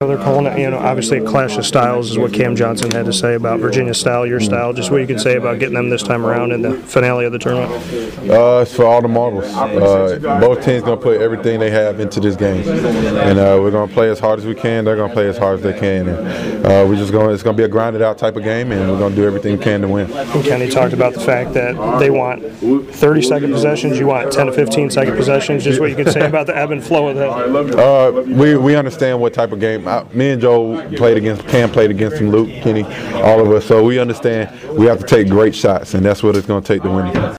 They're calling it, you know, obviously a clash of styles is what Cam Johnson had to say about Virginia's style, your style. Just what you can say about getting them this time around in the finale of the tournament. Uh, it's for all the marbles. Uh, both teams gonna put everything they have into this game, and uh, we're gonna play as hard as we can. They're gonna play as hard as they can, and uh, we're just gonna. It's gonna be a grinded out type of game, and we're gonna do everything we can to win. And Kenny talked about the fact that they want 30 second possessions, you want 10 to 15 second possessions. Just what you can say about the ebb and flow of that. Uh, we we understand what type of game. I, me and Joe played against. Cam played against him. Luke, Kenny, all of us. So we understand we have to take great shots, and that's what it's gonna take to win.